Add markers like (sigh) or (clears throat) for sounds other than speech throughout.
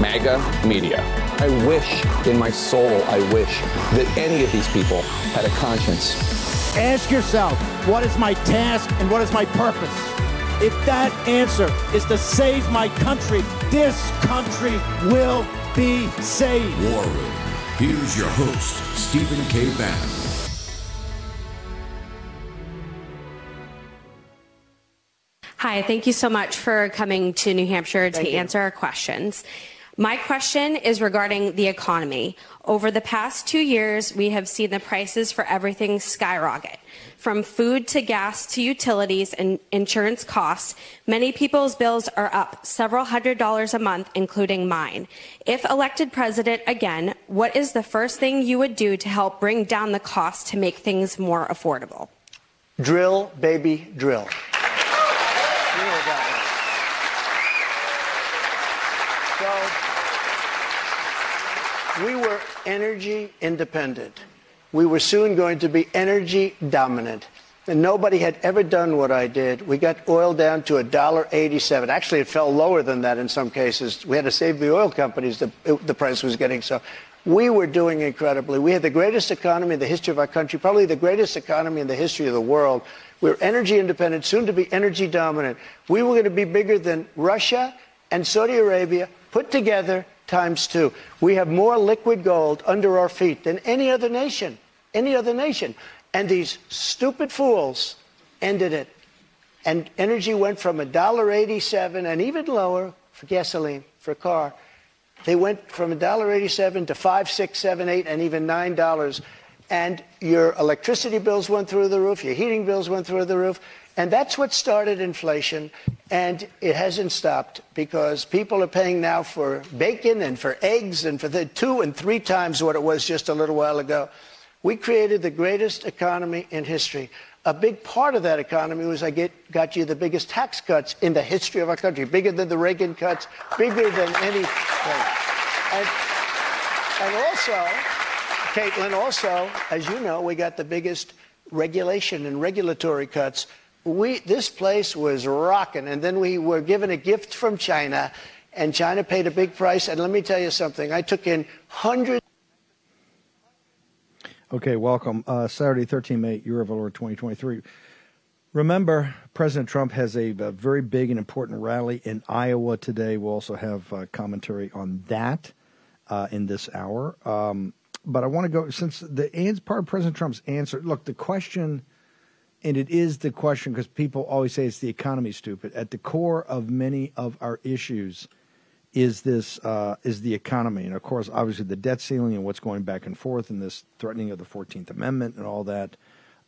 MAGA media. I wish in my soul, I wish that any of these people had a conscience. Ask yourself, what is my task and what is my purpose? If that answer is to save my country, this country will be saved. War Room. Here's your host, Stephen K. Bannon. Hi, thank you so much for coming to New Hampshire to answer our questions. My question is regarding the economy. Over the past two years, we have seen the prices for everything skyrocket. From food to gas to utilities and insurance costs, many people's bills are up several hundred dollars a month, including mine. If elected president again, what is the first thing you would do to help bring down the cost to make things more affordable? Drill, baby, drill. We were energy independent. We were soon going to be energy dominant. And nobody had ever done what I did. We got oil down to $1.87. Actually, it fell lower than that in some cases. We had to save the oil companies. The, the price was getting so. We were doing incredibly. We had the greatest economy in the history of our country, probably the greatest economy in the history of the world. We were energy independent, soon to be energy dominant. We were going to be bigger than Russia and Saudi Arabia put together times two. We have more liquid gold under our feet than any other nation, any other nation. And these stupid fools ended it. And energy went from $1.87 and even lower for gasoline, for a car. They went from $1.87 to $5, 6, 7, 8, and even $9. And your electricity bills went through the roof, your heating bills went through the roof. And that's what started inflation. And it hasn't stopped because people are paying now for bacon and for eggs and for the two and three times what it was just a little while ago. We created the greatest economy in history. A big part of that economy was I get, got you the biggest tax cuts in the history of our country, bigger than the Reagan cuts, bigger than any. And, and also, Caitlin, also, as you know, we got the biggest regulation and regulatory cuts we this place was rocking and then we were given a gift from china and china paid a big price and let me tell you something i took in hundreds Okay, welcome. Uh, Saturday, 13 May, Year of Lord 2023. Remember, President Trump has a, a, very big and important rally in Iowa today. We'll also have uh, commentary on that uh, in this hour. Um, but I want to go, since the part of President Trump's answer, look, the question – and it is the question because people always say it's the economy stupid. At the core of many of our issues is this uh, is the economy, and of course, obviously the debt ceiling and what's going back and forth, and this threatening of the Fourteenth Amendment and all that.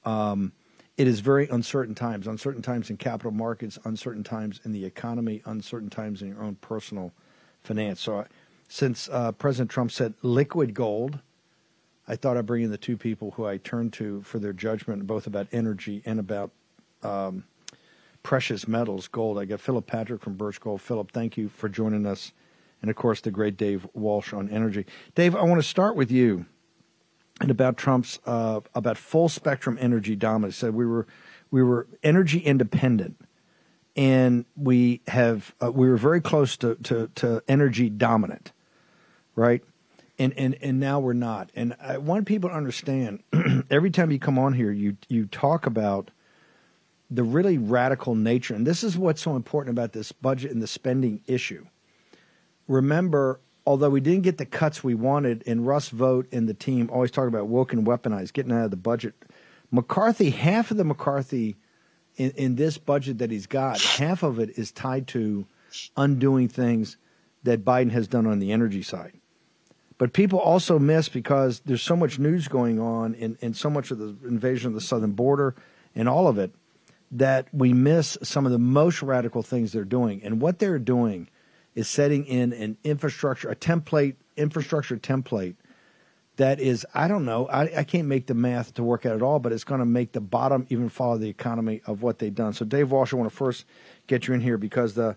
Um, it is very uncertain times, uncertain times in capital markets, uncertain times in the economy, uncertain times in your own personal finance. So, since uh, President Trump said liquid gold I thought I'd bring in the two people who I turn to for their judgment, both about energy and about um, precious metals, gold. I got Philip Patrick from Birch Gold. Philip, thank you for joining us. And of course, the great Dave Walsh on energy. Dave, I want to start with you and about Trump's uh, about full spectrum energy dominance. Said we were we were energy independent, and we have uh, we were very close to, to, to energy dominant, right? And and and now we're not. And I want people to understand. (clears throat) every time you come on here, you you talk about the really radical nature, and this is what's so important about this budget and the spending issue. Remember, although we didn't get the cuts we wanted, and Russ Vought and the team always talk about woke and weaponized, getting out of the budget. McCarthy, half of the McCarthy in, in this budget that he's got, half of it is tied to undoing things that Biden has done on the energy side. But people also miss because there's so much news going on and, and so much of the invasion of the southern border and all of it that we miss some of the most radical things they're doing. And what they're doing is setting in an infrastructure, a template, infrastructure template that is, I don't know, I, I can't make the math to work out at all, but it's going to make the bottom even follow the economy of what they've done. So, Dave Walsh, I want to first get you in here because the,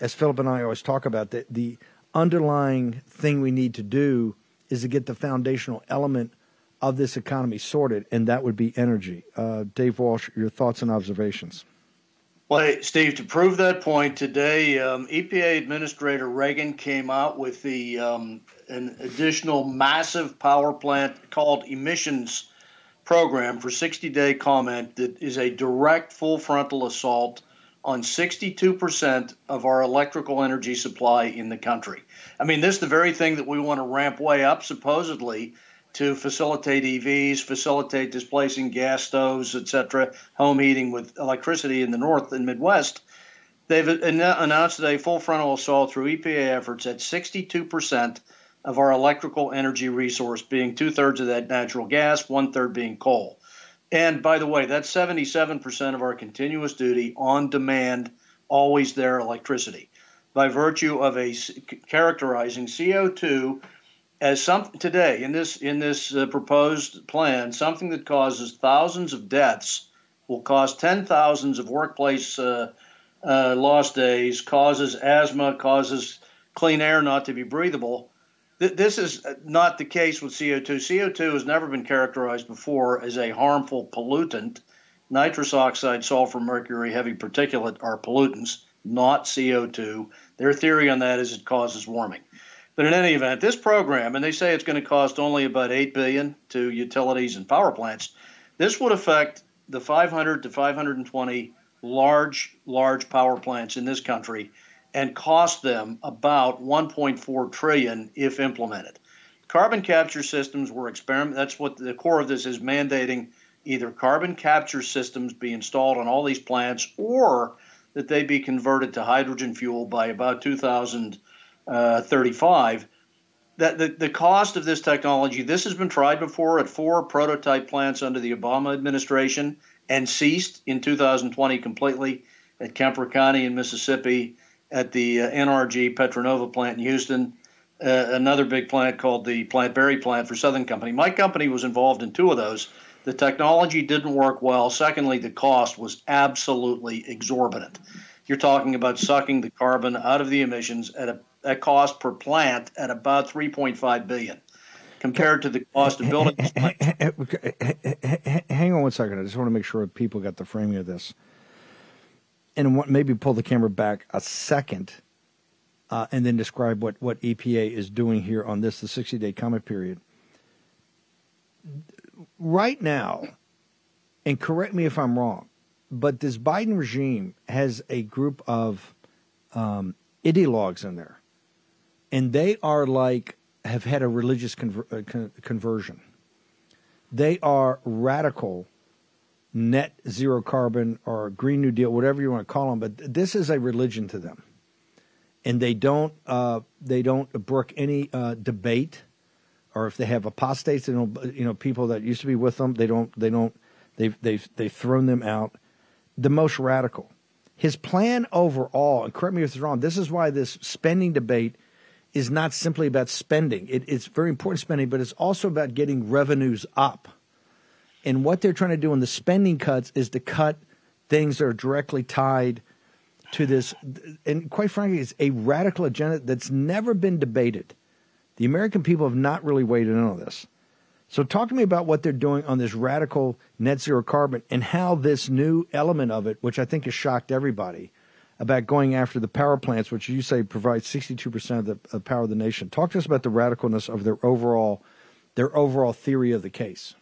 as Philip and I always talk about, the, the underlying thing we need to do is to get the foundational element of this economy sorted, and that would be energy. Uh, Dave Walsh, your thoughts and observations. Well, hey, Steve, to prove that point, today um, EPA Administrator Regan came out with the um, an additional massive power plant called emissions program for 60 day comment that is a direct full frontal assault on 62% of our electrical energy supply in the country. I mean, this is the very thing that we want to ramp way up, supposedly, to facilitate EVs, facilitate displacing gas stoves, etc., home heating with electricity in the North and Midwest. They've announced a full frontal assault through EPA efforts at 62% of our electrical energy resource, being two thirds of that natural gas, one third being coal. And by the way, that's 77% of our continuous duty, on demand, always there electricity. By virtue of a characterizing CO2 as some today in this in this uh, proposed plan something that causes thousands of deaths will cause ten thousands of workplace uh, uh, lost days, causes asthma, causes clean air not to be breathable this is not the case with CO2. CO2 has never been characterized before as a harmful pollutant. Nitrous oxide, sulfur, mercury, heavy particulate are pollutants, not CO2. Their theory on that is it causes warming. But in any event, this program, and they say it's going to cost only about eight billion to utilities and power plants. This would affect the 500 to 520 large, large power plants in this country and cost them about 1.4 trillion if implemented. Carbon capture systems were experiment. That's what the core of this is mandating either carbon capture systems be installed on all these plants or that they be converted to hydrogen fuel by about 2035. That the, the cost of this technology, this has been tried before at four prototype plants under the Obama administration and ceased in 2020 completely at Kemper County in Mississippi at the uh, NRG Petra Nova plant in Houston, uh, another big plant called the Plant Barry plant for Southern Company. My company was involved in two of those. The technology didn't work well. Secondly, the cost was absolutely exorbitant. You're talking about sucking the carbon out of the emissions at a, a cost per plant at about 3.5 billion compared to the cost of building (laughs) Hang on one second. I just want to make sure people got the framing of this and maybe pull the camera back a second uh, and then describe what, what EPA is doing here on this, the 60 day comment period. Right now, and correct me if I'm wrong, but this Biden regime has a group of um, ideologues in there, and they are like, have had a religious conver- uh, con- conversion. They are radical net zero carbon or Green New Deal, whatever you want to call them, but this is a religion to them, and they don't uh, they don't brook any uh, debate, or if they have apostates, they don't you know people that used to be with them, they don't they don't they've they've they've thrown them out. The most radical. His plan overall, and correct me if it's wrong, this is why this spending debate is not simply about spending. It, it's very important spending, but it's also about getting revenues up and what they're trying to do in the spending cuts is to cut things that are directly tied to this. And quite frankly, it's a radical agenda that's never been debated. The American people have not really weighed in on this. So, talk to me about what they're doing on this radical net zero carbon and how this new element of it, which I think has shocked everybody, about going after the power plants, which you say provide 62% of the of power of the nation. Talk to us about the radicalness of their overall, their overall theory of the case.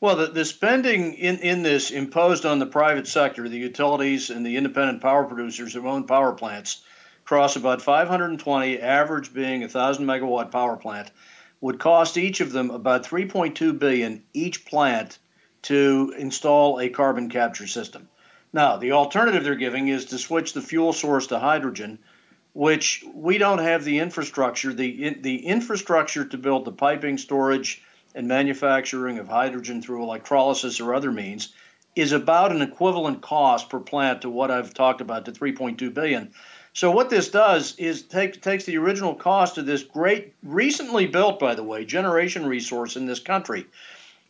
Well, the, the spending in, in this imposed on the private sector, the utilities and the independent power producers who own power plants, across about 520, average being a 1,000 megawatt power plant, would cost each of them about 3.2 billion each plant to install a carbon capture system. Now, the alternative they're giving is to switch the fuel source to hydrogen, which we don't have the infrastructure, the the infrastructure to build the piping, storage, and manufacturing of hydrogen through electrolysis or other means is about an equivalent cost per plant to what I've talked about, to 3.2 billion. So what this does is take, takes the original cost of this great, recently built, by the way, generation resource in this country.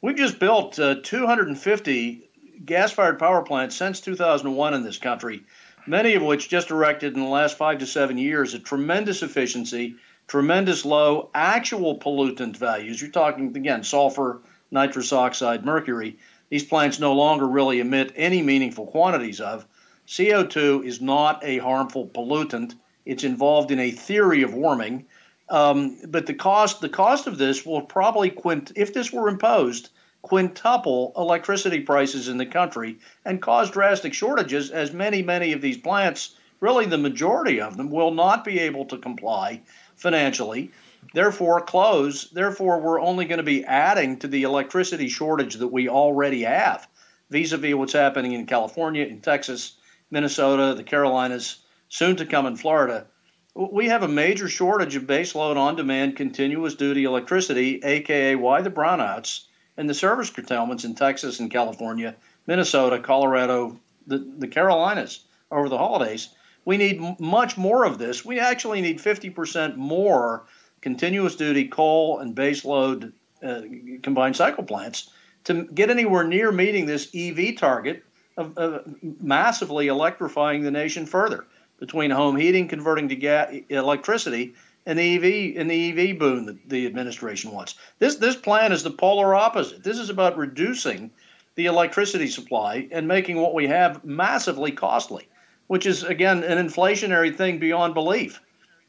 We've just built uh, 250 gas-fired power plants since 2001 in this country, many of which just erected in the last five to seven years at tremendous efficiency, tremendous low actual pollutant values. You're talking again sulfur, nitrous oxide, mercury. These plants no longer really emit any meaningful quantities of. CO2 is not a harmful pollutant. It's involved in a theory of warming. Um, but the cost the cost of this will probably quint if this were imposed quintuple electricity prices in the country and cause drastic shortages as many many of these plants really the majority of them will not be able to comply financially. Therefore close. Therefore we're only going to be adding to the electricity shortage that we already have vis-a-vis what's happening in California in Texas Minnesota the Carolinas soon to come in Florida. We have a major shortage of baseload on demand continuous duty electricity, aka why the brownouts and the service curtailments in Texas and California, Minnesota, Colorado, the, the Carolinas over the holidays. We need much more of this. We actually need 50% more continuous duty coal and baseload uh, combined cycle plants to get anywhere near meeting this EV target of, of massively electrifying the nation further between home heating converting to gas, electricity and the EV and the EV boom that the administration wants. This this plan is the polar opposite. This is about reducing the electricity supply and making what we have massively costly, which is again an inflationary thing beyond belief.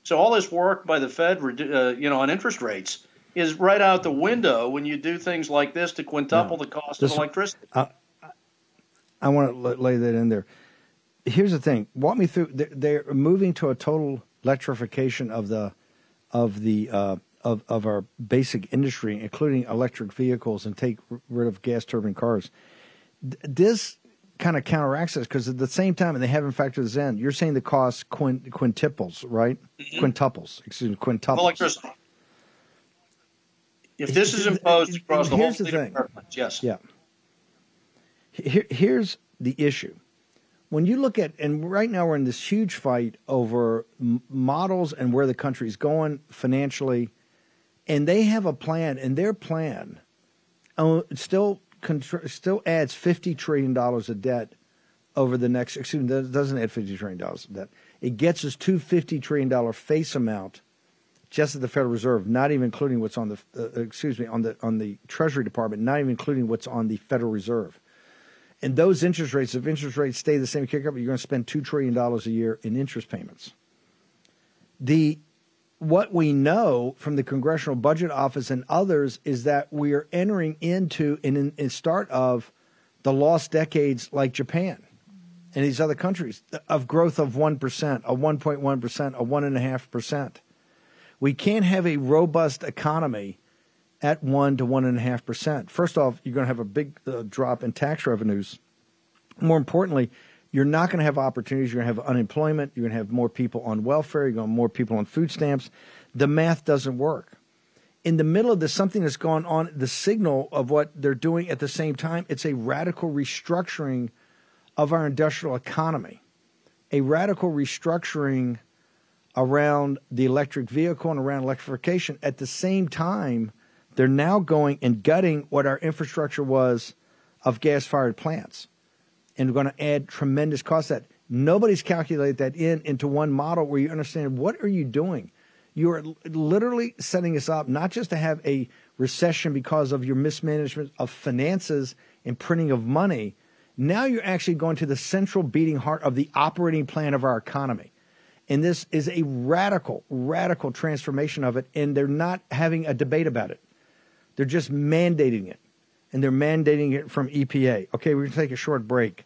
So all this work by the Fed, uh, you know, on interest rates is right out the window when you do things like this to quintuple no, the cost this, of electricity. Uh, I want to lay that in there here's the thing. Walk me through. They're, moving to a total electrification of the of the uh, of of our basic industry, including electric vehicles, and take rid of gas turbine cars. This kind of counteracts this because at the same time, and they haven't factored this in. You're saying the cost quint, quintuples, right? Mm-hmm. Quintuples, excuse me, quintuples. Electricity. If this is imposed across the whole the thing. yes. Yeah. Here, here's the issue when you look at and right now we're in this huge fight over m- models and where the country's going financially and they have a plan and their plan uh, still contr- still adds 50 trillion dollars of debt over the next excuse me doesn't add 50 trillion dollars of debt it gets us to 50 trillion dollar face amount just at the Federal Reserve, not even including what's on the uh, excuse me on the on the Treasury Department, not even including what's on the Federal Reserve. And those interest rates, if interest rates stay the same, kick up, you're going to spend $2 trillion a year in interest payments. The what we know from the Congressional Budget Office and others is that we are entering into an start of the lost decades like Japan and these other countries of growth of 1%, a 1.1%, a 1.5%. We can't have a robust economy at one to one and a half percent. First off, you're going to have a big uh, drop in tax revenues. More importantly, you're not going to have opportunities. You're going to have unemployment. You're going to have more people on welfare. You're going to have more people on food stamps. The math doesn't work. In the middle of this, something that's gone on, the signal of what they're doing at the same time, it's a radical restructuring of our industrial economy, a radical restructuring around the electric vehicle and around electrification. At the same time, they're now going and gutting what our infrastructure was of gas fired plants and we're going to add tremendous cost that. Nobody's calculated that in into one model where you understand what are you doing. You are literally setting us up not just to have a recession because of your mismanagement of finances and printing of money. Now you're actually going to the central beating heart of the operating plan of our economy. And this is a radical radical transformation of it and they're not having a debate about it. They're just mandating it, and they're mandating it from EPA. Okay, we're going to take a short break.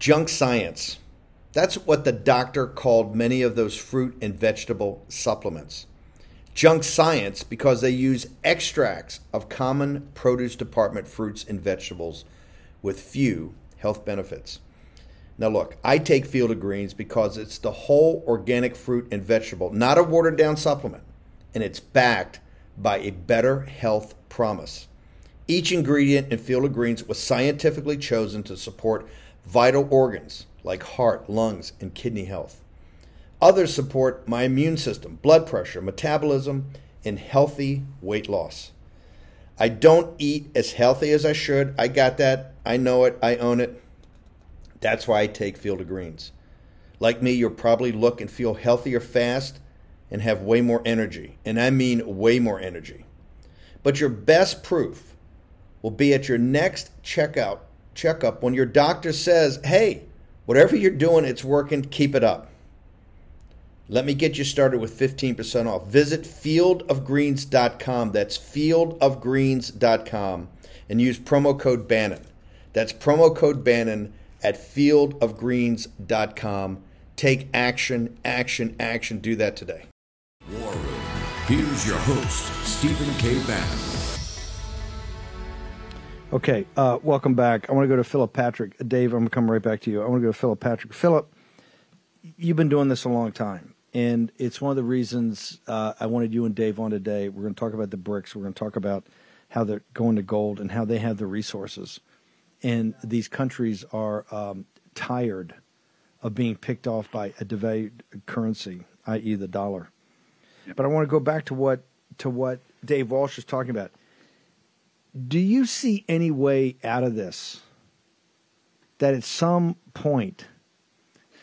Junk science. That's what the doctor called many of those fruit and vegetable supplements. Junk science because they use extracts of common produce department fruits and vegetables with few health benefits. Now, look, I take Field of Greens because it's the whole organic fruit and vegetable, not a watered down supplement, and it's backed by a better health promise. Each ingredient in Field of Greens was scientifically chosen to support vital organs like heart, lungs, and kidney health. Others support my immune system, blood pressure, metabolism, and healthy weight loss. I don't eat as healthy as I should. I got that. I know it. I own it. That's why I take Field of Greens. Like me, you'll probably look and feel healthier fast and have way more energy. And I mean way more energy. But your best proof will be at your next checkout checkup when your doctor says, "Hey, whatever you're doing, it's working. Keep it up." Let me get you started with 15% off. Visit fieldofgreens.com. That's fieldofgreens.com and use promo code Bannon. That's promo code Bannon at fieldofgreens.com. Take action, action, action. Do that today. War Room. Here's your host, Stephen K. Bannon. Okay, uh, welcome back. I want to go to Philip Patrick. Dave, I'm going to come right back to you. I want to go to Philip Patrick. Philip, you've been doing this a long time, and it's one of the reasons uh, I wanted you and Dave on today. We're going to talk about the BRICS. We're going to talk about how they're going to gold and how they have the resources. And these countries are um, tired of being picked off by a devalued currency, i.e., the dollar. But I want to go back to what to what Dave Walsh is talking about do you see any way out of this that at some point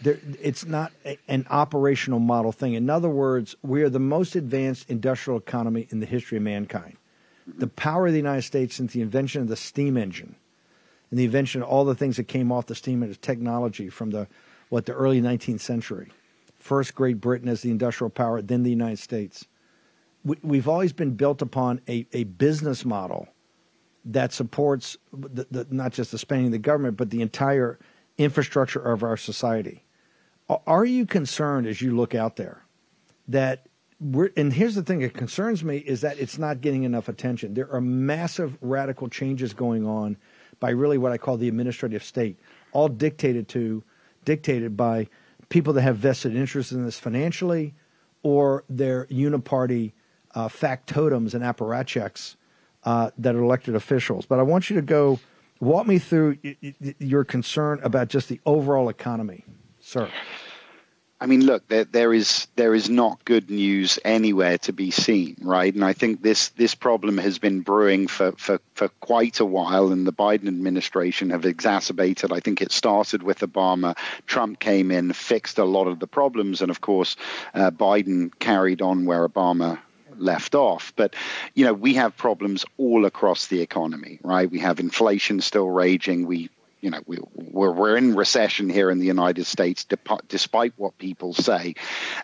there, it's not a, an operational model thing? In other words we are the most advanced industrial economy in the history of mankind. The power of the united states since the invention of the steam engine and the invention of all the things that came off the steam engine technology from the what the early 19th century. First great britain as the industrial power then the united states. We, we've always been built upon a, a business model that supports the, the, not just the spending of the government, but the entire infrastructure of our society. Are you concerned as you look out there that we're, and here's the thing that concerns me is that it's not getting enough attention. There are massive radical changes going on by really what I call the administrative state, all dictated to, dictated by people that have vested interests in this financially or their uniparty uh, factotums and apparatchiks uh, that are elected officials. But I want you to go walk me through your concern about just the overall economy, sir. I mean, look, there, there is there is not good news anywhere to be seen, right? And I think this this problem has been brewing for, for, for quite a while, and the Biden administration have exacerbated. I think it started with Obama. Trump came in, fixed a lot of the problems, and of course, uh, Biden carried on where Obama left off. But, you know, we have problems all across the economy, right? We have inflation still raging. We you know, we, we're, we're in recession here in the United States, despite what people say,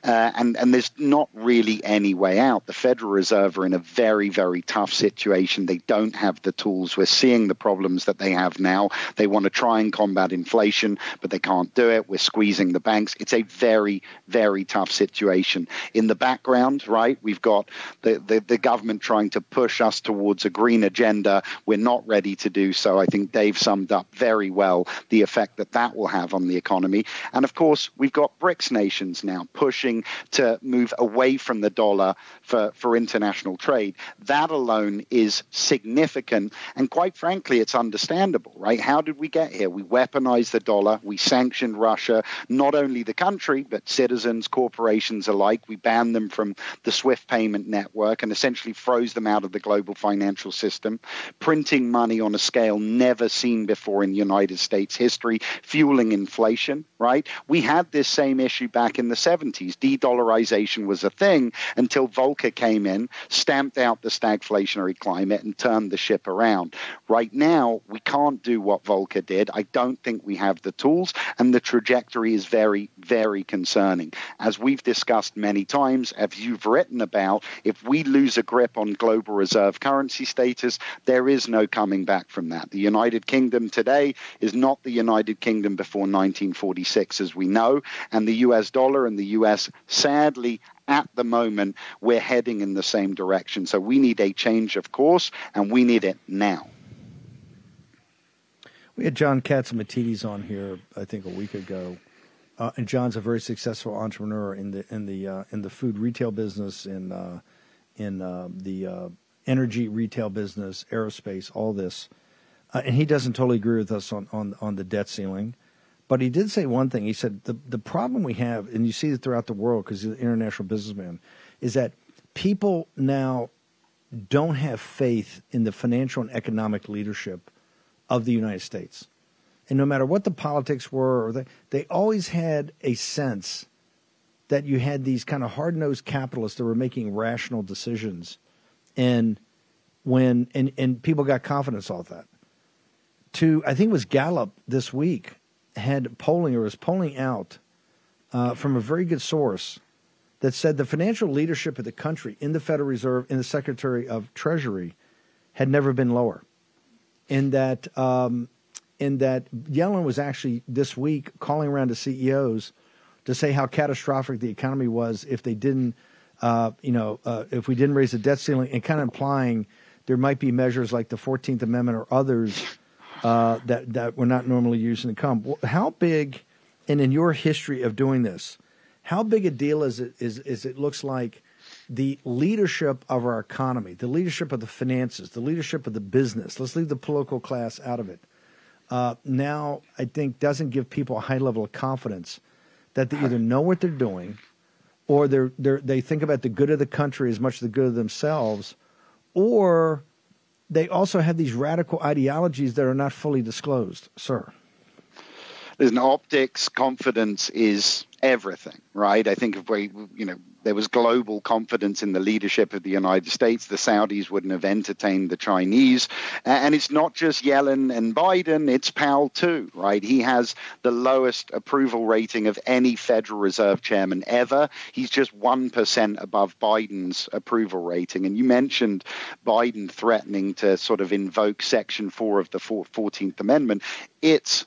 uh, and and there's not really any way out. The Federal Reserve are in a very very tough situation. They don't have the tools. We're seeing the problems that they have now. They want to try and combat inflation, but they can't do it. We're squeezing the banks. It's a very very tough situation. In the background, right, we've got the the, the government trying to push us towards a green agenda. We're not ready to do so. I think Dave summed up very very well the effect that that will have on the economy. And of course, we've got BRICS nations now pushing to move away from the dollar for, for international trade. That alone is significant. And quite frankly, it's understandable, right? How did we get here? We weaponized the dollar, we sanctioned Russia, not only the country, but citizens, corporations alike. We banned them from the SWIFT payment network and essentially froze them out of the global financial system, printing money on a scale never seen before in the United United States history, fueling inflation, right? We had this same issue back in the 70s. De dollarization was a thing until Volcker came in, stamped out the stagflationary climate, and turned the ship around. Right now, we can't do what Volcker did. I don't think we have the tools, and the trajectory is very, very concerning. As we've discussed many times, as you've written about, if we lose a grip on global reserve currency status, there is no coming back from that. The United Kingdom today is not the United Kingdom before 1946, as we know, and the US dollar and the US, sadly, at the moment, we're heading in the same direction. So we need a change of course, and we need it now. We had John Catsimatidis on here, I think, a week ago, uh, and John's a very successful entrepreneur in the in the uh, in the food retail business, in uh, in uh, the uh, energy retail business, aerospace, all this. Uh, and he doesn't totally agree with us on, on, on the debt ceiling. But he did say one thing. He said the, the problem we have, and you see it throughout the world because he's an international businessman, is that people now don't have faith in the financial and economic leadership of the United States. And no matter what the politics were, they, they always had a sense that you had these kind of hard nosed capitalists that were making rational decisions. And when and, and people got confidence off that. To I think it was Gallup this week had polling or was polling out uh, from a very good source that said the financial leadership of the country in the Federal Reserve, in the Secretary of Treasury, had never been lower. In that, um, in that Yellen was actually this week calling around to CEOs to say how catastrophic the economy was if they didn't, uh, you know, uh, if we didn't raise the debt ceiling, and kind of implying there might be measures like the Fourteenth Amendment or others uh, that that we're not normally using to come. How big, and in your history of doing this, how big a deal is it? Is is it looks like the leadership of our economy, the leadership of the finances, the leadership of the business. Let's leave the political class out of it. Uh, now, I think doesn't give people a high level of confidence that they either know what they're doing, or they're they think about the good of the country as much as the good of themselves, or they also have these radical ideologies that are not fully disclosed, sir. There's an optics confidence is everything, right? I think if we, you know, there was global confidence in the leadership of the United States, the Saudis wouldn't have entertained the Chinese. And it's not just Yellen and Biden, it's Powell too, right? He has the lowest approval rating of any Federal Reserve chairman ever. He's just 1% above Biden's approval rating. And you mentioned Biden threatening to sort of invoke Section 4 of the 14th Amendment. It's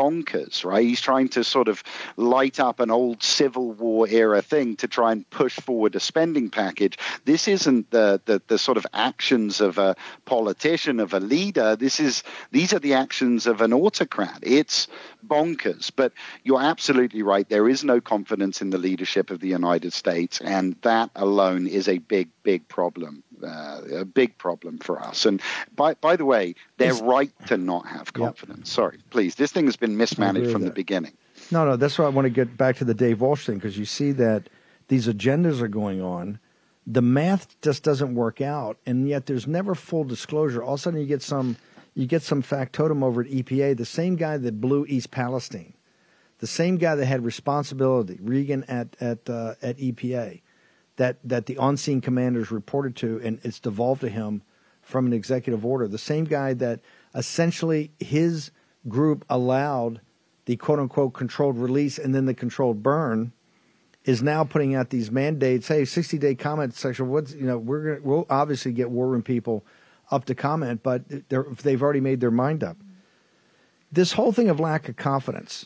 bonkers, right? He's trying to sort of light up an old Civil War era thing to try and push forward a spending package. This isn't the, the, the sort of actions of a politician, of a leader. This is these are the actions of an autocrat. It's bonkers. But you're absolutely right. There is no confidence in the leadership of the United States, and that alone is a big, big problem uh, a big problem for us. And by by the way, they're it's, right to not have confidence. Sorry, please. This thing has been mismanaged from the beginning. No, no, that's why I want to get back to the Dave Walsh thing because you see that these agendas are going on. The math just doesn't work out, and yet there's never full disclosure. All of a sudden, you get some you get some factotum over at EPA. The same guy that blew East Palestine, the same guy that had responsibility, Regan at at uh, at EPA that that the on scene commanders reported to, and it's devolved to him from an executive order. The same guy that essentially his group allowed the quote unquote controlled release and then the controlled burn is now putting out these mandates. Hey, 60 day comment section. What's you know we're gonna, we'll obviously get war room people up to comment, but they've already made their mind up. This whole thing of lack of confidence.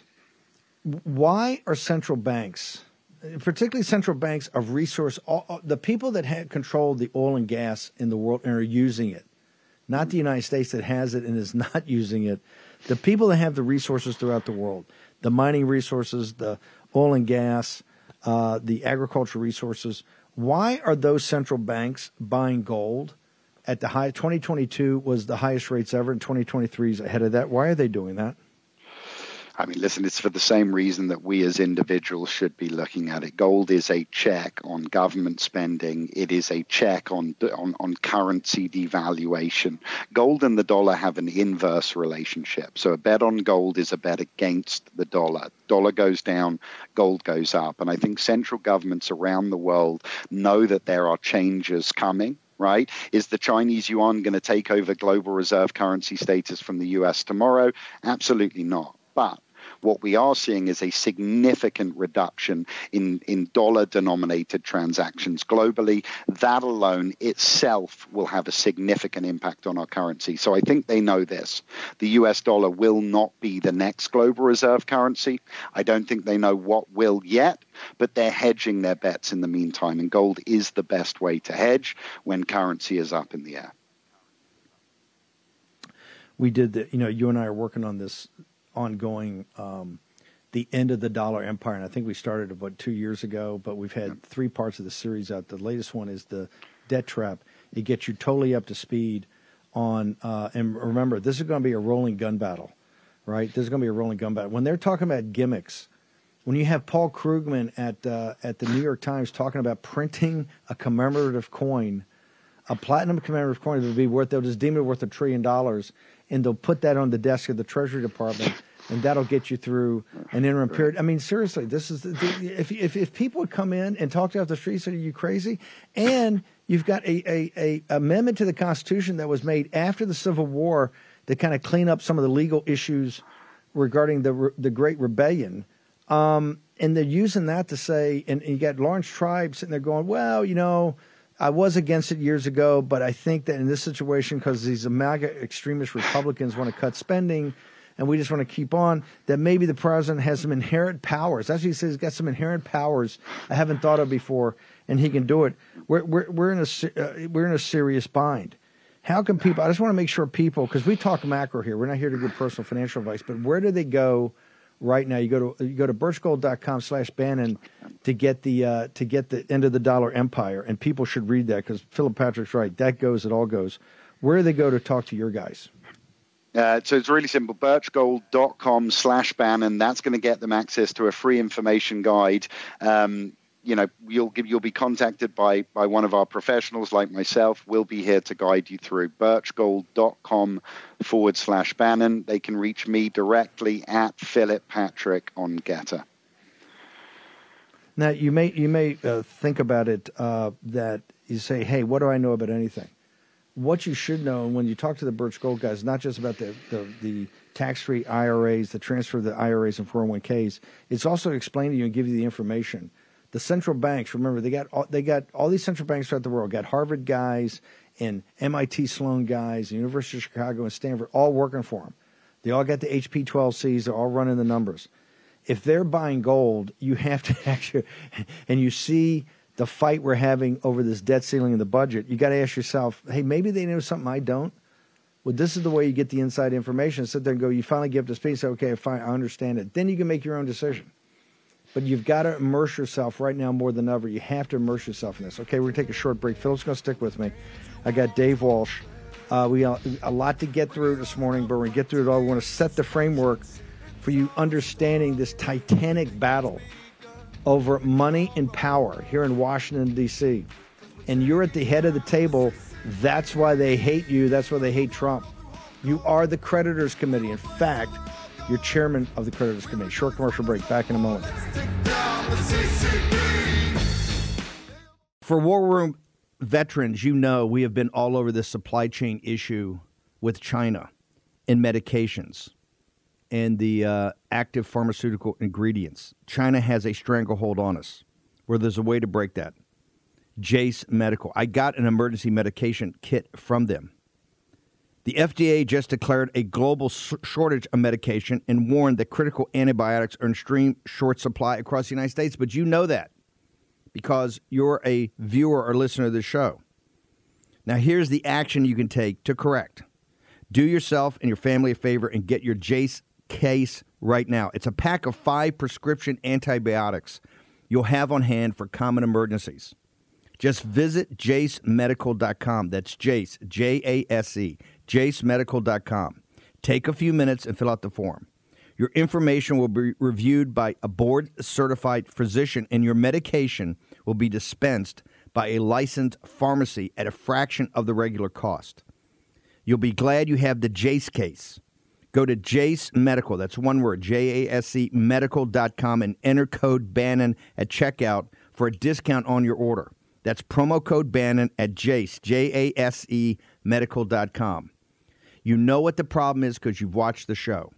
Why are central banks? Particularly central banks of resource, all, the people that have controlled the oil and gas in the world and are using it, not the United States that has it and is (laughs) not using it, the people that have the resources throughout the world, the mining resources, the oil and gas, uh, the agricultural resources, why are those central banks buying gold at the high? 2022 was the highest rates ever, and 2023 is ahead of that. Why are they doing that? I mean, listen, it's for the same reason that we as individuals should be looking at it. Gold is a check on government spending. It is a check on on, on currency devaluation. Gold and the dollar have an inverse relationship. So a bet on gold is a bet against the dollar. Dollar goes down, gold goes up. And I think central governments around the world know that there are changes coming right? Is the Chinese yuan going to take over global reserve currency status from the US tomorrow? Absolutely not. But What we are seeing is a significant reduction in, in dollar denominated transactions globally. That alone itself will have a significant impact on our currency. So I think they know this. The US dollar will not be the next global reserve currency. I don't think they know what will yet, but they're hedging their bets in the meantime. And gold is the best way to hedge when currency is up in the air. We did the, you know, you and I are working on this ongoing, um, the end of the dollar empire. And I think we started about two years ago, but we've had three parts of the series out. The latest one is the debt trap. It gets you totally up to speed on, uh, and remember, this is going to be a rolling gun battle, right? This is going to be a rolling gun battle. When they're talking about gimmicks, when you have Paul Krugman at uh, at the New York Times talking about printing a commemorative coin, a platinum commemorative coin that would be worth they'll just deem it worth a trillion dollars, and they'll put that on the desk of the Treasury Department, and that'll get you through an interim period. I mean, seriously, this is if if if people would come in and talk to you off the street, say, "Are you crazy?" and you've got a, a, a amendment to the Constitution that was made after the Civil War to kind of clean up some of the legal issues regarding the the Great Rebellion um, and they're using that to say, and, and you got Laurence Tribe sitting there going, well, you know, I was against it years ago, but I think that in this situation, because these MAGA extremist Republicans want to cut spending, and we just want to keep on, that maybe the president has some inherent powers. That's what he says. He's got some inherent powers I haven't thought of before, and he can do it. We're we're, we're in a uh, we're in a serious bind. How can people? I just want to make sure people, because we talk macro here. We're not here to give personal financial advice, but where do they go? Right now. You go to you go to birchgold.com slash Bannon to get the uh, to get the end of the dollar empire, and people should read that because Philip Patrick's right. That goes, it all goes. Where do they go to talk to your guys? Uh, so it's really simple. Birchgold.com slash Bannon. That's going to get them access to a free information guide. Um, you know you'll give you'll be contacted by by one of our professionals like myself. We'll be here to guide you through birchgold.com forward slash bannon. They can reach me directly at philip patrick on GETTR now you may you may uh, think about it uh, that you say hey what do i know about anything? What you should know when you talk to the birch gold guys not just about the the, the tax-free iras the transfer of the iras and 401ks it's also explain to you and give you the information the central banks, remember, they got all, they got all these central banks throughout the world, got Harvard guys and MIT Sloan guys, the University of Chicago and Stanford, all working for them. They all got the HP 12Cs. They're all running the numbers. If they're buying gold, you have to (laughs) actually, and you see the fight we're having over this debt ceiling in the budget, you got to ask yourself, hey, maybe they know something I don't. Well, this is the way you get the inside information. Sit there and go, you finally get up to speed and say, okay, fine, I understand it. Then you can make your own decision. But you've got to immerse yourself right now more than ever. You have to immerse yourself in this. Okay, we're going to take a short break. Philip's going to stick with me. I got Dave Walsh. Uh, we got a lot to get through this morning, but we're going to get through it all. We want to set the framework for you understanding this titanic battle over money and power here in Washington, D.C. And you're at the head of the table. That's why they hate you. That's why they hate Trump. You are the creditors committee. In fact, you're chairman of the creditors committee. Short commercial break. Back in a moment. For War Room veterans, you know we have been all over this supply chain issue with China in medications and the uh, active pharmaceutical ingredients. China has a stranglehold on us where there's a way to break that. Jase Medical. I got an emergency medication kit from them. The FDA just declared a global shortage of medication and warned that critical antibiotics are in extreme short supply across the United States. But you know that because you're a viewer or listener of the show. Now, here's the action you can take to correct. Do yourself and your family a favor and get your Jase case right now. It's a pack of five prescription antibiotics you'll have on hand for common emergencies. Just visit jasemedical.com. That's Jase, J A S E jasemedical.com. Take a few minutes and fill out the form. Your information will be reviewed by a board certified physician, and your medication will be dispensed by a licensed pharmacy at a fraction of the regular cost. You'll be glad you have the Jase case. Go to Jase Medical, that's one word, J A S E medical.com, and enter code Bannon at checkout for a discount on your order. That's promo code Bannon at Jase, J A S E medical.com. You know what the problem is because you've watched the show.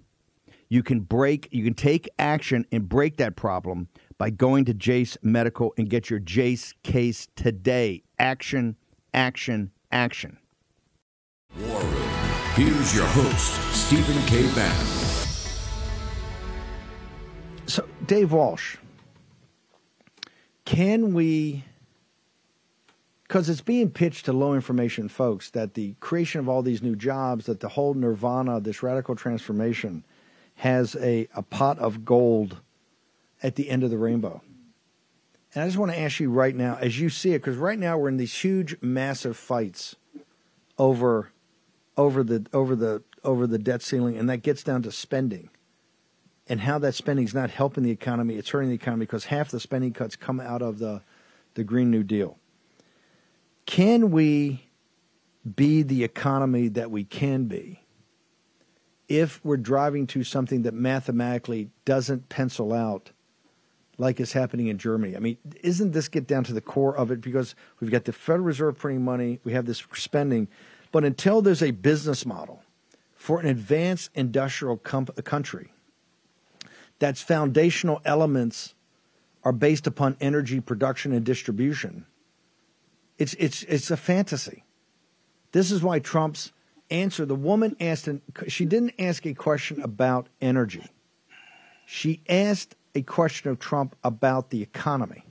You can break, you can take action and break that problem by going to Jase Medical and get your Jase case today. Action, action, action. War Room. Here's your host, Stephen K. Bannon. So, Dave Walsh, can we because it's being pitched to low information folks that the creation of all these new jobs, that the whole nirvana, this radical transformation, has a, a pot of gold at the end of the rainbow. And I just want to ask you right now, as you see it, because right now we're in these huge, massive fights over over the over the over the debt ceiling, and that gets down to spending and how that spending is not helping the economy; it's hurting the economy because half the spending cuts come out of the the Green New Deal. Can we be the economy that we can be if we're driving to something that mathematically doesn't pencil out like is happening in Germany? I mean, isn't this get down to the core of it? Because we've got the Federal Reserve printing money, we have this spending, but until there's a business model for an advanced industrial com- country that's foundational elements are based upon energy production and distribution it's it's it's a fantasy. This is why Trump's answer. The woman asked, and she didn't ask a question about energy. She asked a question of Trump about the economy,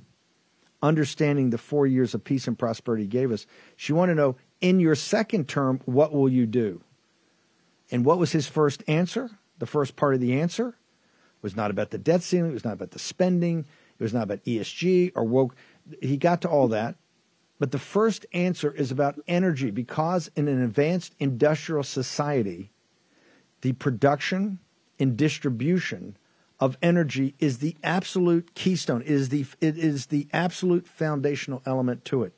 understanding the four years of peace and prosperity he gave us. She wanted to know, in your second term, what will you do? And what was his first answer? The first part of the answer was not about the debt ceiling. It was not about the spending. It was not about ESG or woke. He got to all that. But the first answer is about energy because in an advanced industrial society, the production and distribution of energy is the absolute keystone, it is the, it is the absolute foundational element to it.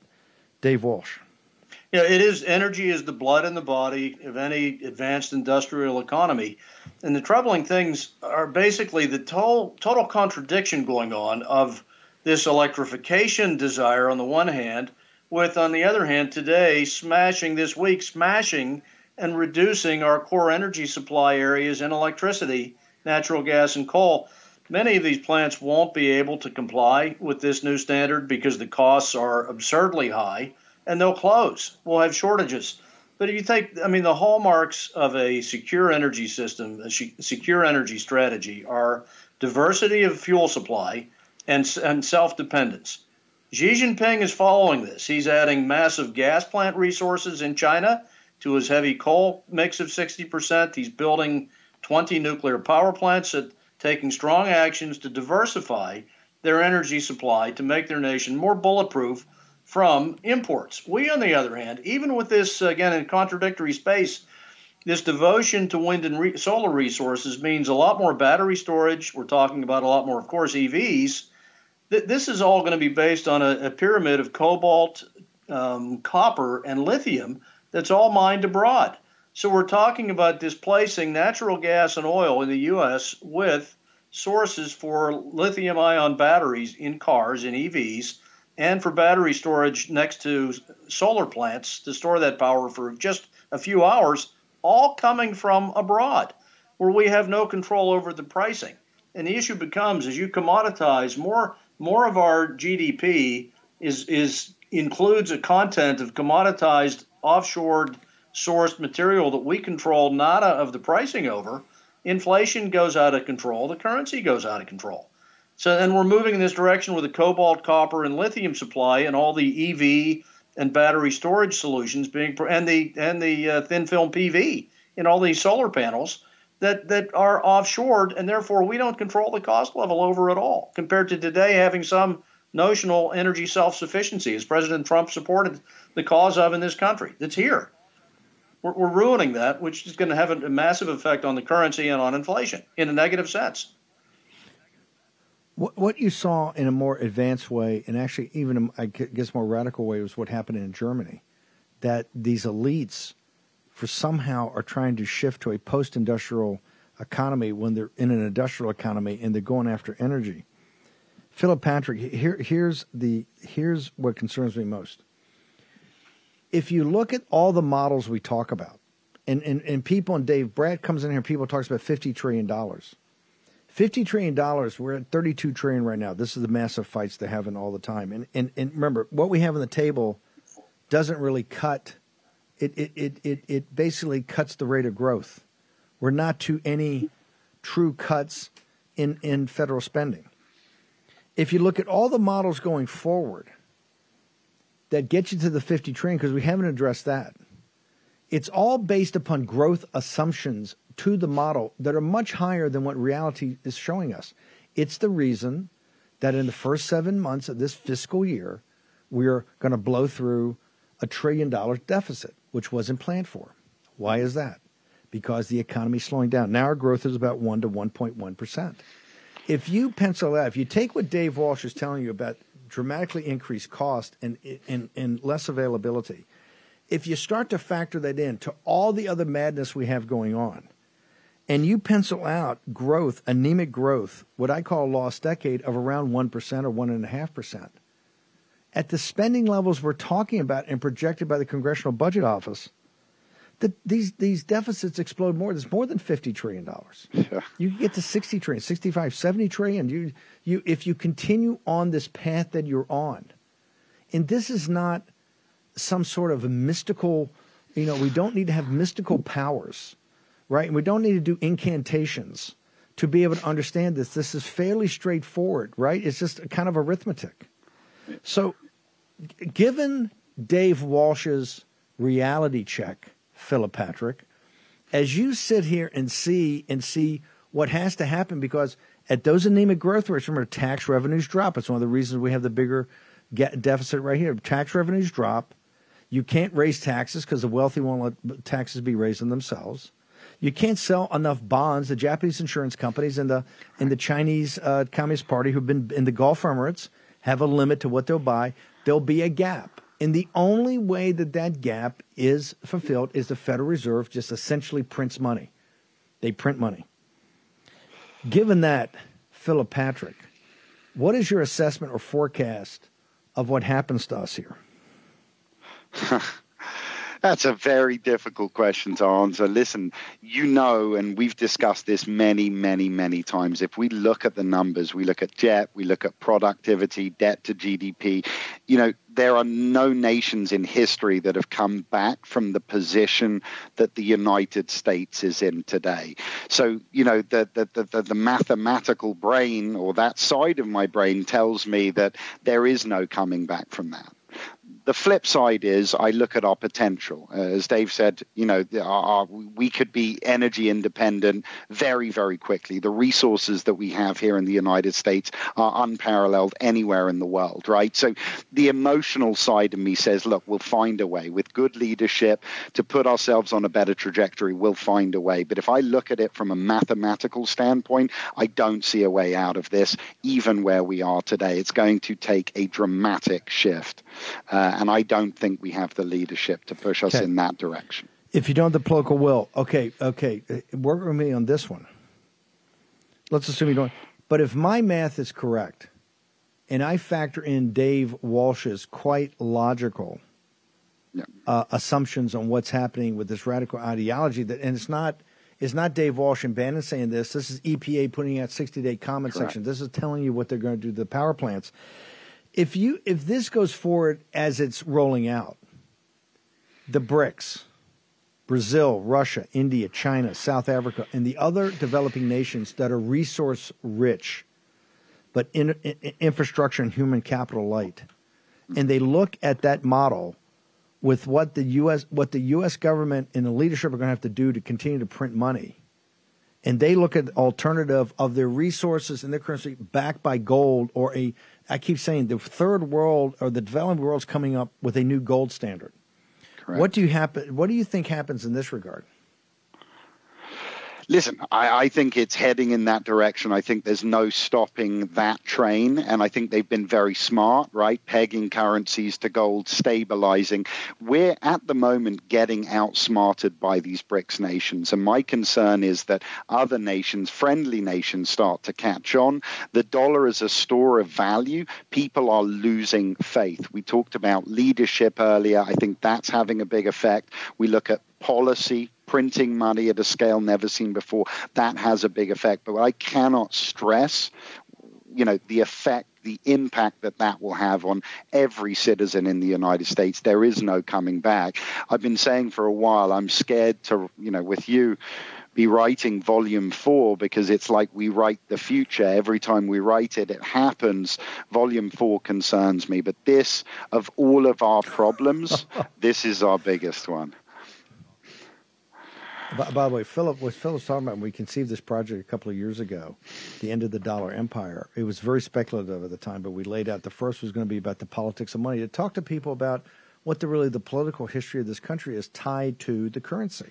Dave Walsh. Yeah, it is. Energy is the blood in the body of any advanced industrial economy. And the troubling things are basically the total, total contradiction going on of this electrification desire on the one hand with, on the other hand, today smashing this week, smashing and reducing our core energy supply areas in electricity, natural gas, and coal. Many of these plants won't be able to comply with this new standard because the costs are absurdly high and they'll close. We'll have shortages. But if you take, I mean, the hallmarks of a secure energy system, a secure energy strategy are diversity of fuel supply and, and self dependence. Xi Jinping is following this. He's adding massive gas plant resources in China to his heavy coal mix of 60%. He's building 20 nuclear power plants and taking strong actions to diversify their energy supply to make their nation more bulletproof from imports. We, on the other hand, even with this, again, in contradictory space, this devotion to wind and re- solar resources means a lot more battery storage. We're talking about a lot more, of course, EVs this is all going to be based on a, a pyramid of cobalt, um, copper, and lithium that's all mined abroad. So we're talking about displacing natural gas and oil in the U.S. with sources for lithium ion batteries in cars and EVs and for battery storage next to solar plants to store that power for just a few hours, all coming from abroad where we have no control over the pricing. And the issue becomes as you commoditize more more of our GDP is is includes a content of commoditized offshore sourced material that we control not of the pricing over. Inflation goes out of control. The currency goes out of control. So then we're moving in this direction with the cobalt copper and lithium supply and all the ev and battery storage solutions being and the and the uh, thin film pv in all these solar panels that, that are offshored, and therefore we don't control the cost level over at all, compared to today having some notional energy self sufficiency, as President Trump supported the cause of in this country. That's here. We're, we're ruining that, which is going to have a, a massive effect on the currency and on inflation in a negative sense. What, what you saw in a more advanced way, and actually even I guess more radical way, was what happened in Germany. That these elites for somehow are trying to shift to a post-industrial economy when they're in an industrial economy and they're going after energy. Philip Patrick, here, here's the here's what concerns me most. If you look at all the models we talk about, And, and, and people, and Dave, Brad comes in here, people talks about $50 trillion. $50 trillion, we're at 32 trillion right now. This is the massive fights they're having all the time. And, and, and remember, what we have on the table doesn't really cut, it, it, it, it, it basically cuts the rate of growth. We're not to any true cuts in, in federal spending. If you look at all the models going forward that get you to the 50 trillion, because we haven't addressed that, it's all based upon growth assumptions to the model that are much higher than what reality is showing us. It's the reason that in the first seven months of this fiscal year, we're going to blow through a trillion dollar deficit, which wasn't planned for. Why is that? Because the economy is slowing down. Now our growth is about 1 to 1.1%. If you pencil out, if you take what Dave Walsh is telling you about dramatically increased cost and, and, and less availability, if you start to factor that in to all the other madness we have going on, and you pencil out growth, anemic growth, what I call a lost decade of around 1% or 1.5%, at the spending levels we're talking about and projected by the Congressional Budget Office, the, these these deficits explode more. There's more than fifty trillion dollars. Yeah. You can get to sixty trillion, 65, 70 trillion. You you if you continue on this path that you're on, and this is not some sort of mystical. You know, we don't need to have mystical powers, right? And we don't need to do incantations to be able to understand this. This is fairly straightforward, right? It's just a kind of arithmetic. So, given Dave Walsh's reality check Philip Patrick, as you sit here and see and see what has to happen because at those anemic growth rates, remember tax revenues drop. It's one of the reasons we have the bigger deficit right here. Tax revenues drop. You can't raise taxes because the wealthy won't let taxes be raised on themselves. You can't sell enough bonds. The Japanese insurance companies and the and the Chinese uh, Communist Party, who've been in the Gulf Emirates, have a limit to what they'll buy. There'll be a gap. And the only way that that gap is fulfilled is the Federal Reserve just essentially prints money. They print money. Given that, Philip Patrick, what is your assessment or forecast of what happens to us here? (laughs) That's a very difficult question to answer. Listen, you know, and we've discussed this many, many, many times. If we look at the numbers, we look at jet, we look at productivity, debt to GDP, you know, there are no nations in history that have come back from the position that the United States is in today. So, you know, the, the, the, the, mathematical brain or that side of my brain tells me that there is no coming back from that. The flip side is I look at our potential. Uh, as Dave said, you know, our, our, we could be energy independent very, very quickly. The resources that we have here in the United States are unparalleled anywhere in the world, right? So the emotional side of me says, look, we'll find a way with good leadership to put ourselves on a better trajectory. We'll find a way. But if I look at it from a mathematical standpoint, I don't see a way out of this, even where we are today. It's going to take a dramatic shift. Uh, and I don't think we have the leadership to push us okay. in that direction. If you don't have the political will, okay, okay, work with me on this one. Let's assume you don't. But if my math is correct, and I factor in Dave Walsh's quite logical yeah. uh, assumptions on what's happening with this radical ideology, that and it's not it's not Dave Walsh and Bannon saying this. This is EPA putting out 60 day comment Correct. section. This is telling you what they're going to do to the power plants if you if this goes forward as it's rolling out, the BRICS, Brazil, Russia, India, China, South Africa, and the other developing nations that are resource rich, but in, in, infrastructure and human capital light, and they look at that model with what the U.S. what the U.S. government and the leadership are going to have to do to continue to print money, and they look at the alternative of their resources and their currency backed by gold or a I keep saying the third world or the developing world is coming up with a new gold standard. Correct. What do you happen? What do you think happens in this regard? Listen, I, I, think it's heading in that direction. I think there's no stopping that train. And I think they've been very smart, right? Pegging currencies to gold, stabilizing. We're at the moment getting outsmarted by these BRICS nations. And my concern is that other nations, friendly nations, start to catch on. The dollar is a store of value. People are losing faith. We talked about leadership earlier. I think that's having a big effect. We look at policy printing money at a scale never seen before. That has a big effect. But I cannot stress, you know, the effect the impact that that will have on every citizen in the United States. There is no coming back. I've been saying for a while, I'm scared to, you know, with you, be writing volume four because it's like we write the future. Every time we write it, it happens. Volume four concerns me. But this, of all of our problems, (laughs) this is our biggest one. By, by, the way, Philip, what Philip's talking about, when we conceived this project a couple of years ago, the end of the dollar empire, it was very speculative at the time, but we laid out the first was going to be about the politics of money. To talk to people about what the really the political history of this country is tied to the currency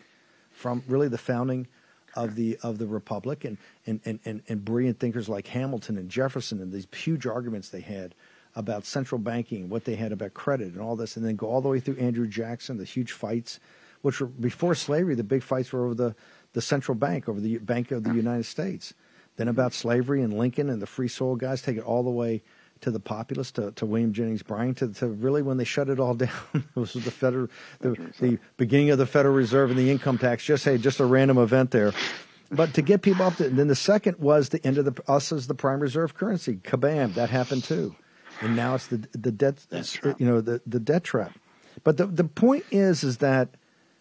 from really the founding of the of the republic and and, and, and, and brilliant thinkers like Hamilton and Jefferson and these huge arguments they had about central banking, what they had about credit and all this, and then go all the way through Andrew Jackson, the huge fights which were before slavery, the big fights were over the, the central bank, over the Bank of the United States. Then about slavery and Lincoln and the free soil guys take it all the way to the populace, to, to William Jennings Bryan, to, to really when they shut it all (laughs) down. this was the federal, the, the beginning of the Federal Reserve and the income tax. Just hey, just a random event there. But to get people up to, then the second was the end of the us as the prime reserve currency. Kabam, that happened too, and now it's the the debt, you know, the the debt trap. But the the point is, is that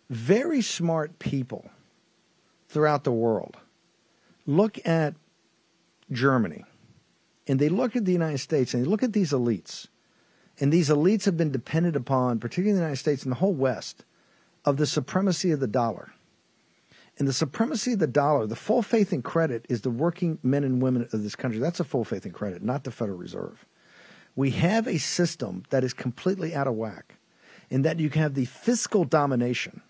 very smart people throughout the world look at Germany and they look at the United States and they look at these elites. And these elites have been dependent upon, particularly the United States and the whole West, of the supremacy of the dollar. And the supremacy of the dollar, the full faith and credit is the working men and women of this country. That's a full faith and credit, not the Federal Reserve. We have a system that is completely out of whack, in that you can have the fiscal domination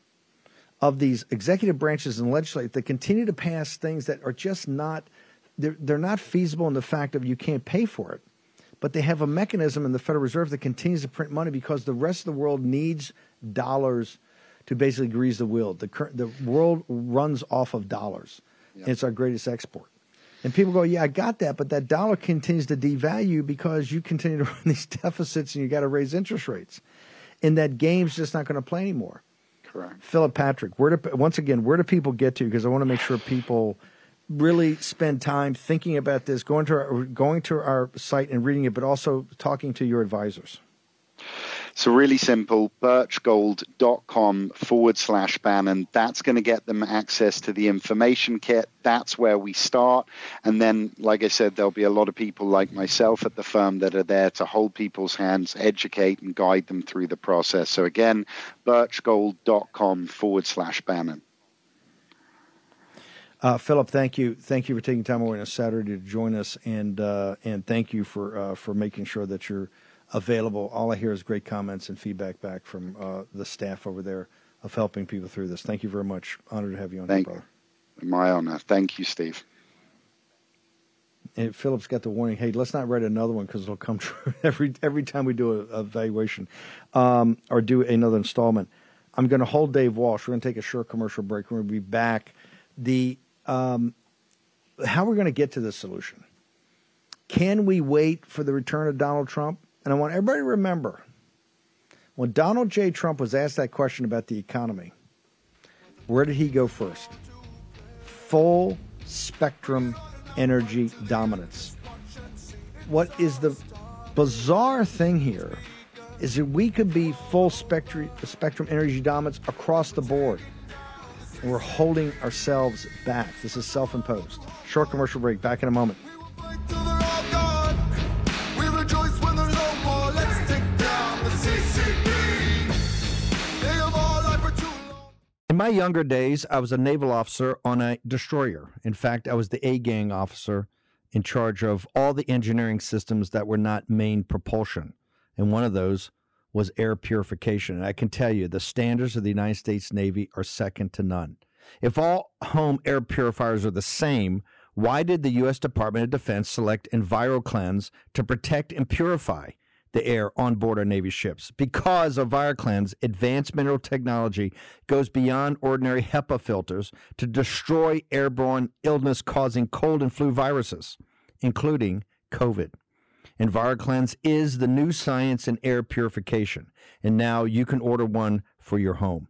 of these executive branches and legislative that continue to pass things that are just not they're, they're not feasible in the fact of you can't pay for it. But they have a mechanism in the federal reserve that continues to print money because the rest of the world needs dollars to basically grease the wheel. The, the world runs off of dollars. Yep. it's our greatest export. And people go yeah i got that but that dollar continues to devalue because you continue to (laughs) run these deficits and you got to raise interest rates. And that game's just not going to play anymore Correct. Philip Patrick, where do once again, where do people get to? Because I want to make sure people really spend time thinking about this, going to our, going to our site and reading it, but also talking to your advisors. So really simple, birchgold.com forward slash Bannon. That's going to get them access to the information kit. That's where we start. And then, like I said, there'll be a lot of people like myself at the firm that are there to hold people's hands, educate, and guide them through the process. So again, birchgold.com forward slash Bannon. Uh, Philip, thank you. Thank you for taking time away on a Saturday to join us, and uh, and thank you for uh, for making sure that you're available. All I hear is great comments and feedback back from uh, the staff over there of helping people through this. Thank you very much. Honored to have you on, Thank, brother. My honor. Thank you, Steve. And Philip's got the warning. Hey, let's not write another one because it'll come (laughs) true every every time we do a, a evaluation um, or do another installment. I'm going to hold Dave Walsh. We're going to take a short commercial break. We're going to be back. The um, how we're going to get to this solution. Can we wait for the return of Donald Trump? And I want everybody to remember when Donald J. Trump was asked that question about the economy, where did he go first? Full spectrum energy dominance. What is the bizarre thing here is that we could be full spectrum, spectrum energy dominance across the board. And we're holding ourselves back. This is self imposed. Short commercial break. Back in a moment. In my younger days, I was a naval officer on a destroyer. In fact, I was the A gang officer in charge of all the engineering systems that were not main propulsion. And one of those was air purification. And I can tell you, the standards of the United States Navy are second to none. If all home air purifiers are the same, why did the U.S. Department of Defense select EnviroKlenz to protect and purify the air on board our Navy ships. Because of EnviroKlenz, advanced mineral technology goes beyond ordinary HEPA filters to destroy airborne illness causing cold and flu viruses, including COVID. And EnviroKlenz is the new science in air purification, and now you can order one for your home.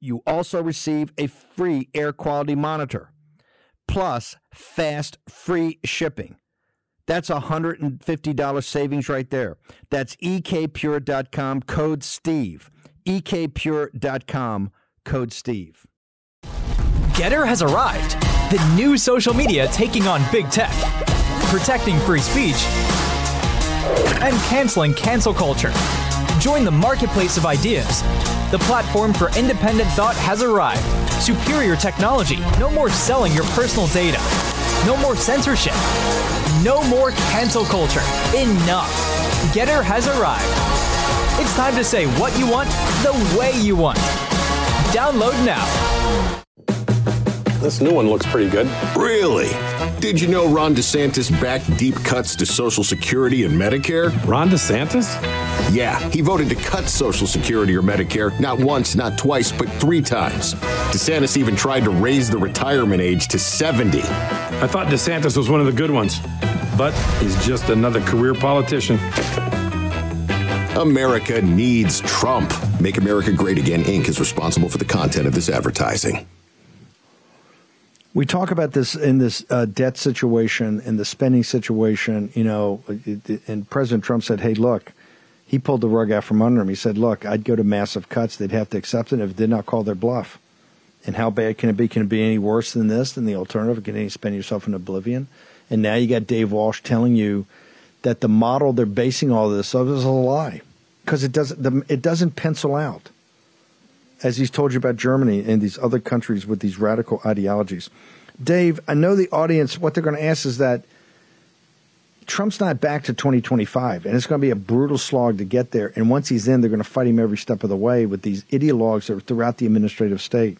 You also receive a free air quality monitor plus fast free shipping. That's a $150 savings right there. That's ekpure.com code STEVE. ekpure.com code STEVE. Gettr has arrived. The new social media taking on big tech, protecting free speech, and canceling cancel culture. Join the marketplace of ideas. The platform for independent thought has arrived. Superior technology. No more selling your personal data. No more censorship. No more cancel culture. Enough. Gettr has arrived. It's time to say what you want the way you want. Download now. This new one looks pretty good. Really? Did you know Ron DeSantis backed deep cuts to Social Security and Medicare? Ron DeSantis? Yeah, he voted to cut Social Security or Medicare not once, not twice, but three times. DeSantis even tried to raise the retirement age to 70. I thought DeSantis was one of the good ones, but he's just another career politician. America needs Trump. Make America Great Again Inc. is responsible for the content of this advertising. We talk about this in this uh, debt situation and the spending situation, you know, and President Trump said, hey, look, he pulled the rug out from under him. He said, look, I'd go to massive cuts. They'd have to accept it if it did not call their bluff. And how bad can it be? Can it be any worse than this, than the alternative? Can you spend yourself in oblivion? And now you got Dave Walsh telling you that the model they're basing all this of is a lie because it doesn't, it doesn't pencil out as he's told you about Germany and these other countries with these radical ideologies. Dave, I know the audience, what they're going to ask is that Trump's not back to 2025, and it's going to be a brutal slog to get there. And once he's in, they're going to fight him every step of the way with these ideologues that are throughout the administrative state.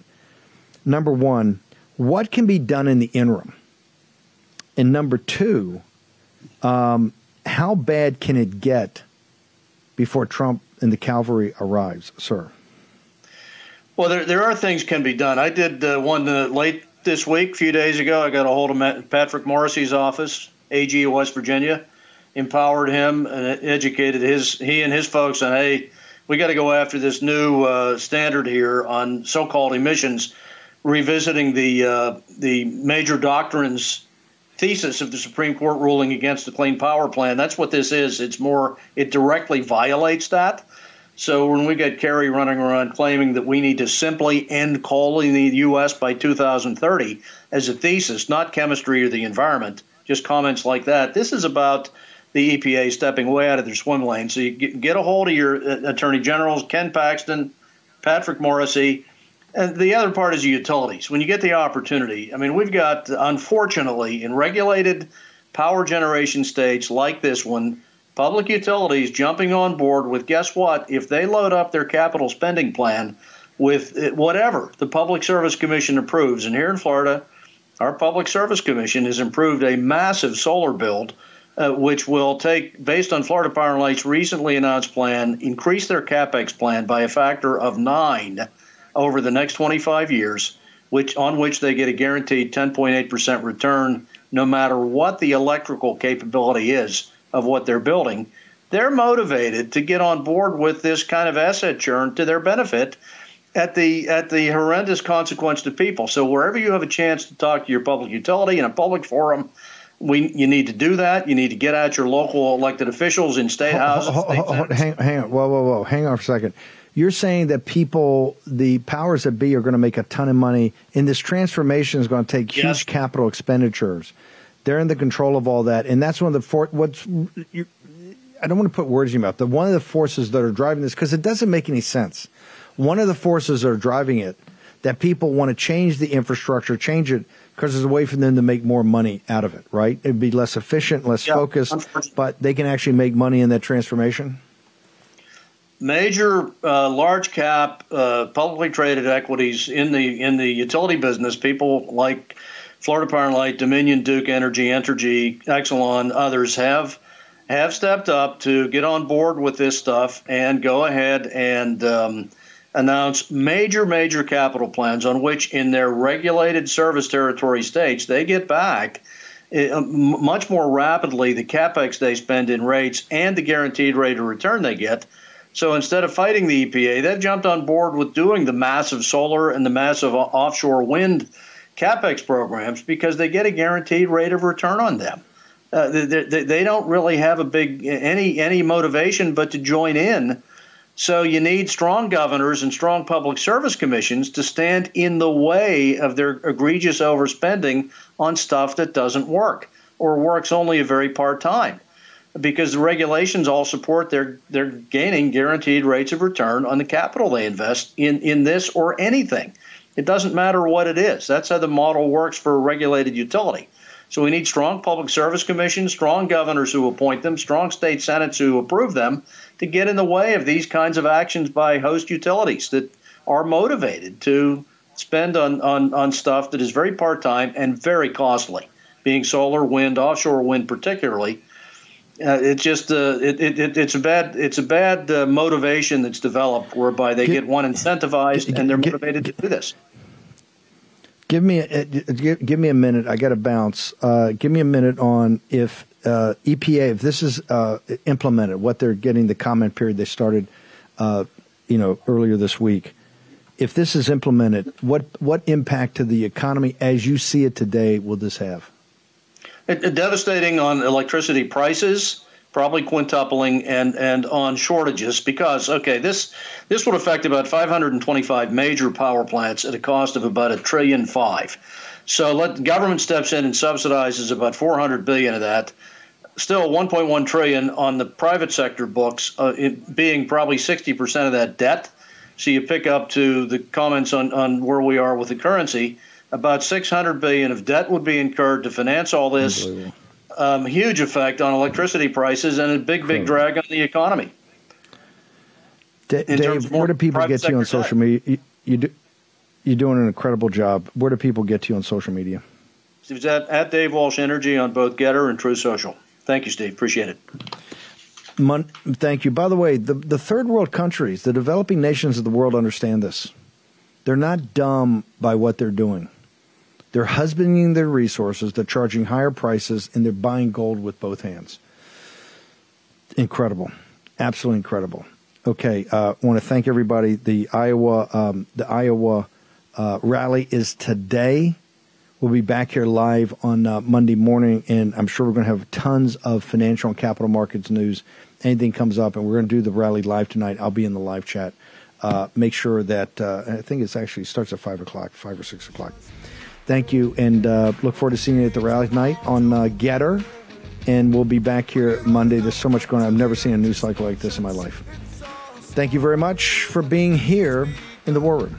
Number one, what can be done in the interim? And number two, um, how bad can it get before Trump and the cavalry arrives, sir? Well, there, there are things can be done. I did uh, one uh, late this week, a few days ago. I got a hold of Patrick Morrisey's office, AG of West Virginia, empowered him and educated his he and his folks on hey, we got to go after this new uh, standard here on so-called emissions, revisiting the uh, the major doctrines thesis of the Supreme Court ruling against the Clean Power Plan. That's what this is. It's more it directly violates that. So when we get Kerry running around claiming that we need to simply end coal in the U.S. by 2030 as a thesis, not chemistry or the environment, just comments like that, this is about the EPA stepping way out of their swim lane. So you get a hold of your uh, attorney generals, Ken Paxton, Patrick Morrisey, and the other part is utilities. When you get the opportunity, I mean, we've got, unfortunately, in regulated power generation states like this one, public utilities jumping on board with guess what? If they load up their capital spending plan with uh, whatever the Public Service Commission approves, and here in Florida, our Public Service Commission has approved a massive solar build. Uh, which will take, based on Florida Power and Light's recently announced plan, increase their capex plan by a factor of nine over the next 25 years, which on which they get a guaranteed 10.8% return, no matter what the electrical capability is of what they're building, they're motivated to get on board with this kind of asset churn to their benefit at the at the horrendous consequence to people. So wherever you have a chance to talk to your public utility in a public forum, we you need to do that. You need to get at your local elected officials in state houses. hang, hang on, whoa, whoa, whoa, hang on for a second. You're saying that people, the powers that be, are going to make a ton of money, and this transformation is going to take huge capital expenditures. They're in the control of all that, and that's one of the for, what's. You, I don't want to put words in your mouth, but one of the forces that are driving this because it doesn't make any sense. One of the forces that are driving it that people want to change the infrastructure, change it because there's a way for them to make more money out of it, right? It'd be less efficient, less yeah, focused, but they can actually make money in that transformation. major uh, large cap uh, publicly traded equities in the in the utility business, people like Florida Power and Light, Dominion, Duke Energy, Entergy, Exelon, others have have stepped up to get on board with this stuff and go ahead and um, announce major, major capital plans on which, in their regulated service territory states, they get back uh, much more rapidly the capex they spend in rates and the guaranteed rate of return they get. So instead of fighting the EPA, they've jumped on board with doing the massive solar and the massive offshore wind capex programs because they get a guaranteed rate of return on them uh, they, they, they don't really have a big any any motivation but to join in. So you need strong governors and strong public service commissions to stand in the way of their egregious overspending on stuff that doesn't work or works only a very part time. Because the regulations all support their they're gaining guaranteed rates of return on the capital they invest in, in this or anything. It doesn't matter what it is. That's how the model works for a regulated utility. So we need strong public service commissions, strong governors who appoint them, strong state senates who approve them to get in the way of these kinds of actions by host utilities that are motivated to spend on, on, on stuff that is very part time and very costly, being solar, wind, offshore wind particularly. Uh, it's just uh, it, it, it's a bad it's a bad uh, motivation that's developed whereby they get, get one incentivized and they're motivated to do this. Give me a, give, give me a minute. I got to bounce. Uh, give me a minute on if uh, EPA, if this is uh, implemented, what they're getting the comment period they started, uh, you know, earlier this week. If this is implemented, what what impact to the economy as you see it today will this have? Devastating on electricity prices probably quintupling and and on shortages because okay this this would affect about 525 major power plants at a cost of about a trillion five. So let government steps in and subsidizes about 400 billion of that. Still 1.1 trillion on the private sector books uh, being probably 60% of that debt. So you pick up to the comments on, on where we are with the currency about 600 billion of debt would be incurred to finance all this um, huge effect on electricity prices and a big, big drag on the economy. D- Dave, where do people get you on social media? You, you do, you're doing an incredible job. Where do people get to you on social media? Steve's at, at Dave Walsh Energy on both Gettr and Truth Social. Thank you, Steve. Appreciate it. Mon- thank you. By the way, the, the third world countries, the developing nations of the world understand this. They're not dumb by what they're doing. They're husbanding their resources, they're charging higher prices, and they're buying gold with both hands. Incredible. Absolutely incredible. Okay, I uh, want to thank everybody. The Iowa, um, the Iowa uh, rally is today. We'll be back here live on uh, Monday morning, and I'm sure we're going to have tons of financial and capital markets news. Anything comes up, and we're going to do the rally live tonight. I'll be in the live chat. Uh, make sure that uh, I think it actually starts at five o'clock, five or six o'clock. Thank you, and uh, look forward to seeing you at the rally tonight on uh, Gettr. And we'll be back here Monday. There's so much going on. I've never seen a news cycle like this in my life. Thank you very much for being here in the War Room.